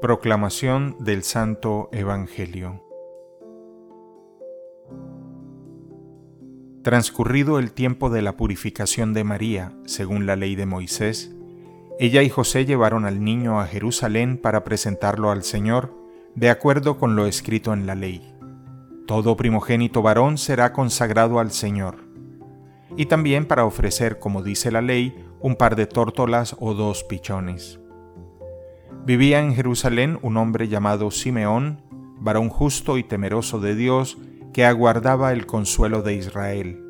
Proclamación del Santo Evangelio Transcurrido el tiempo de la purificación de María, según la ley de Moisés, ella y José llevaron al niño a Jerusalén para presentarlo al Señor, de acuerdo con lo escrito en la ley. Todo primogénito varón será consagrado al Señor. Y también para ofrecer, como dice la ley, un par de tórtolas o dos pichones. Vivía en Jerusalén un hombre llamado Simeón, varón justo y temeroso de Dios, que aguardaba el consuelo de Israel.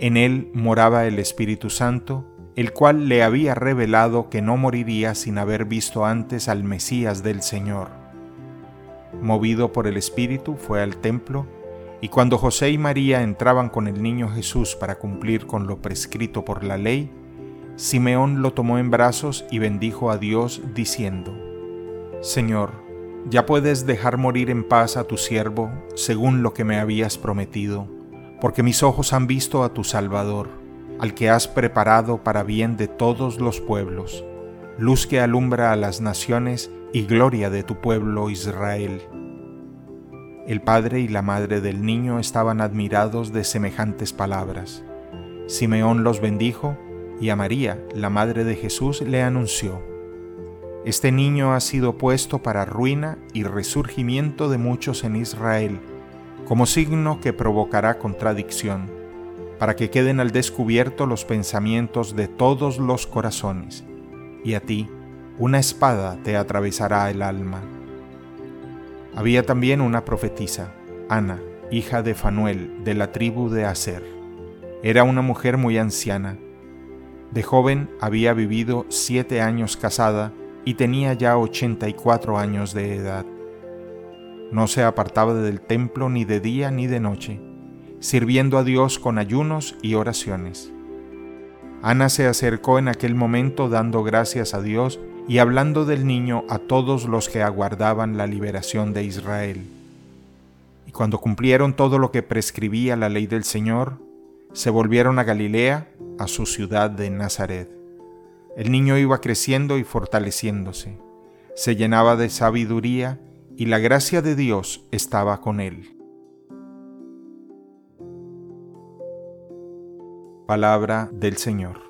En él moraba el Espíritu Santo, el cual le había revelado que no moriría sin haber visto antes al Mesías del Señor. Movido por el Espíritu fue al templo, y cuando José y María entraban con el niño Jesús para cumplir con lo prescrito por la ley, Simeón lo tomó en brazos y bendijo a Dios diciendo, Señor, ya puedes dejar morir en paz a tu siervo según lo que me habías prometido, porque mis ojos han visto a tu Salvador, al que has preparado para bien de todos los pueblos, luz que alumbra a las naciones y gloria de tu pueblo Israel. El padre y la madre del niño estaban admirados de semejantes palabras. Simeón los bendijo y a María, la madre de Jesús, le anunció, Este niño ha sido puesto para ruina y resurgimiento de muchos en Israel, como signo que provocará contradicción, para que queden al descubierto los pensamientos de todos los corazones, y a ti una espada te atravesará el alma. Había también una profetisa, Ana, hija de Fanuel, de la tribu de Aser. Era una mujer muy anciana, de joven había vivido siete años casada y tenía ya ochenta y cuatro años de edad. No se apartaba del templo ni de día ni de noche, sirviendo a Dios con ayunos y oraciones. Ana se acercó en aquel momento dando gracias a Dios y hablando del niño a todos los que aguardaban la liberación de Israel. Y cuando cumplieron todo lo que prescribía la ley del Señor, se volvieron a Galilea a su ciudad de Nazaret. El niño iba creciendo y fortaleciéndose, se llenaba de sabiduría y la gracia de Dios estaba con él. Palabra del Señor.